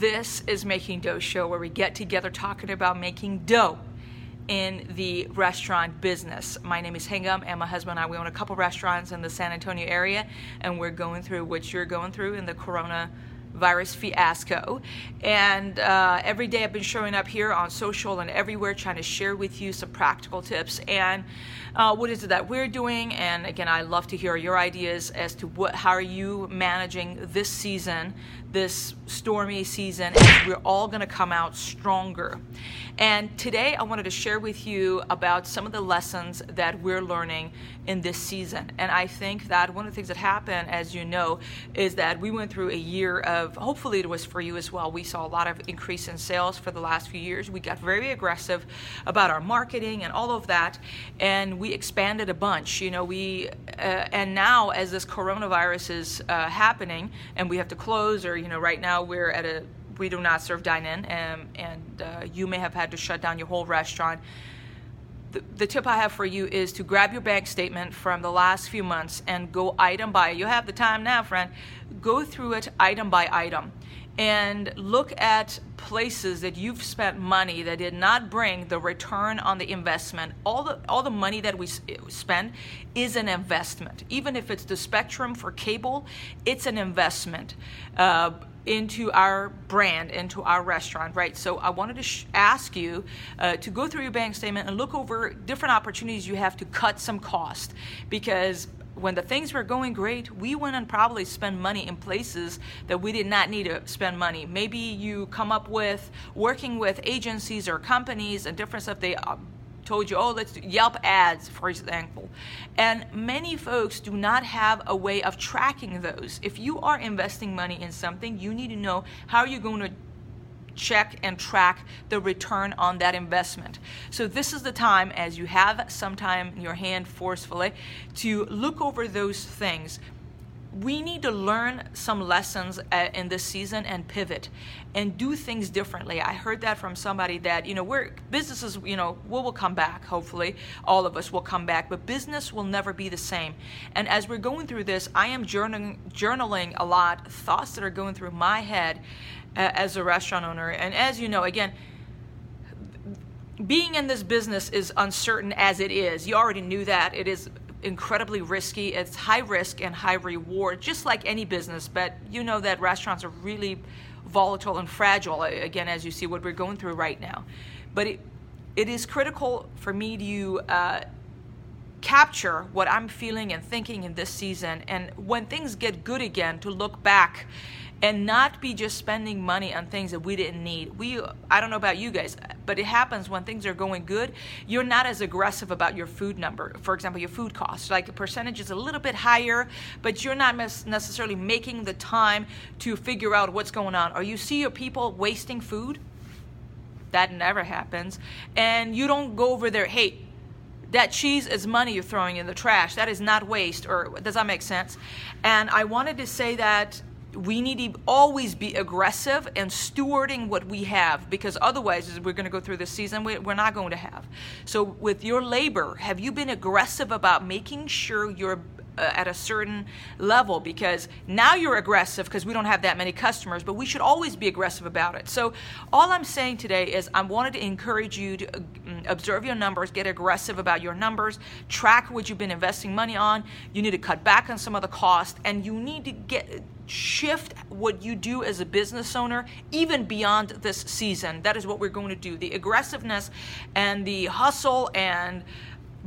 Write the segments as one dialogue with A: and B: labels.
A: This is Making Dough Show, where we get together talking about making dough in the restaurant business. My name is Hingham, and my husband and I we own a couple restaurants in the San Antonio area, and we're going through what you're going through in the Corona virus fiasco. And uh, every day I've been showing up here on social and everywhere trying to share with you some practical tips and uh, what is it that we're doing. And again, I love to hear your ideas as to what, how are you managing this season, this stormy season, we're all going to come out stronger. And today I wanted to share with you about some of the lessons that we're learning in this season. And I think that one of the things that happened, as you know, is that we went through a year of, hopefully it was for you as well, we saw a lot of increase in sales for the last few years. We got very aggressive about our marketing and all of that. And we expanded a bunch. You know, we, uh, and now as this coronavirus is uh, happening and we have to close, or, you know, right now we're at a we do not serve dine-in, um, and uh, you may have had to shut down your whole restaurant. The, tip I have for you is to grab your bank statement from the last few months and go item by. Item. You have the time now, friend. Go through it item by item and look at places that you've spent money that did not bring the return on the investment. All the all the money that we spend is an investment. Even if it's the spectrum for cable it's an investment uh, into our brand, into our restaurant, right? So I wanted to sh- ask you uh, to go through your bank statement and look over different opportunities you have to cut some cost. Because when the things were going great, we went and probably spent money in places that we did not need to spend money. Maybe you come up with working with agencies or companies and different stuff. They uh, told you, oh, let's do Yelp ads, for example. And many folks do not have a way of tracking those. If you are investing money in something, you need to know how you're going to check and track the return on that investment. So this is the time as you have some time in your hand forcefully to look over those things we need to learn some lessons in this season and pivot and do things differently. I heard that from somebody that, you know, we're businesses, you know, we will come back, hopefully. All of us will come back, but business will never be the same. And as we're going through this, I am journaling, journaling a lot, thoughts that are going through my head uh, as a restaurant owner. And as you know, again, being in this business is uncertain as it is. You already knew that. It is incredibly risky. It's high risk and high reward, just like any business. But you know that restaurants are really volatile and fragile, again, as you see what we're going through right now. But it, it is critical for me to uh, capture what I'm feeling and thinking in this season. And when things get good again, to look back and not be just spending money on things that we didn't need. We I don't know about you guys, but it happens when things are going good, you're not as aggressive about your food number. For example, your food cost, like the percentage is a little bit higher, but you're not necessarily making the time to figure out what's going on. Or you see your people wasting food, that never happens, and you don't go over there, hey, that cheese is money you're throwing in the trash. That is not waste, or does that make sense? And I wanted to say that we need to always be aggressive and stewarding what we have because otherwise as we're going to go through this season we're not going to have so with your labor have you been aggressive about making sure you're uh, at a certain level because now you're aggressive because we don't have that many customers, but we should always be aggressive about it. So, all I'm saying today is I wanted to encourage you to uh, observe your numbers, get aggressive about your numbers, track what you've been investing money on. You need to cut back on some of the cost, and you need to get shift what you do as a business owner even beyond this season. That is what we're going to do. The aggressiveness and the hustle and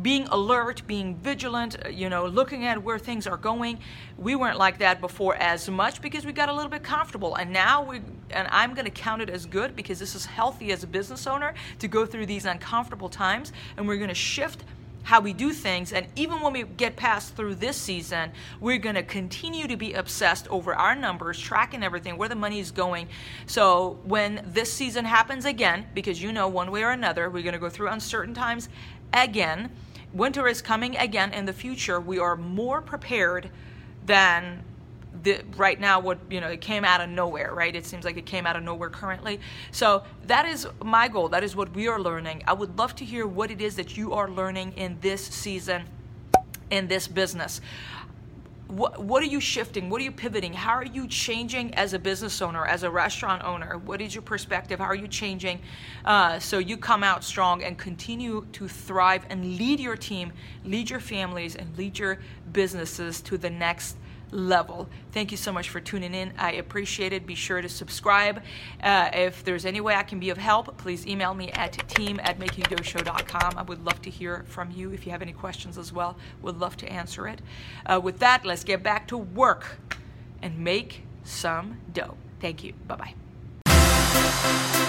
A: being alert, being vigilant, uh, you know, looking at where things are going. We weren't like that before as much because we got a little bit comfortable. And now we, and I'm going to count it as good because this is healthy as a business owner to go through these uncomfortable times. And we're going to shift how we do things. And even when we get past through this season, we're going to continue to be obsessed over our numbers, tracking everything, where the money is going. So when this season happens again, because you know one way or another, we're going to go through uncertain times again winter is coming again in the future. We are more prepared than the, right now what you know it came out of nowhere right it seems like it came out of nowhere currently so that is my goal that is what we are learning i would love to hear what it is that you are learning in this season in this business what, what are you shifting? What are you pivoting? How are you changing as a business owner, as a restaurant owner? What is your perspective? How are you changing uh, so you come out strong and continue to thrive and lead your team, lead your families, and lead your businesses to the next level. Thank you so much for tuning in. I appreciate it. Be sure to subscribe. Uh, if there's any way I can be of help, please email me at team at makingdoughshow.com. I would love to hear from you. If you have any questions as well, would love to answer it. Uh, with that, let's get back to work and make some dough. Thank you. Bye bye.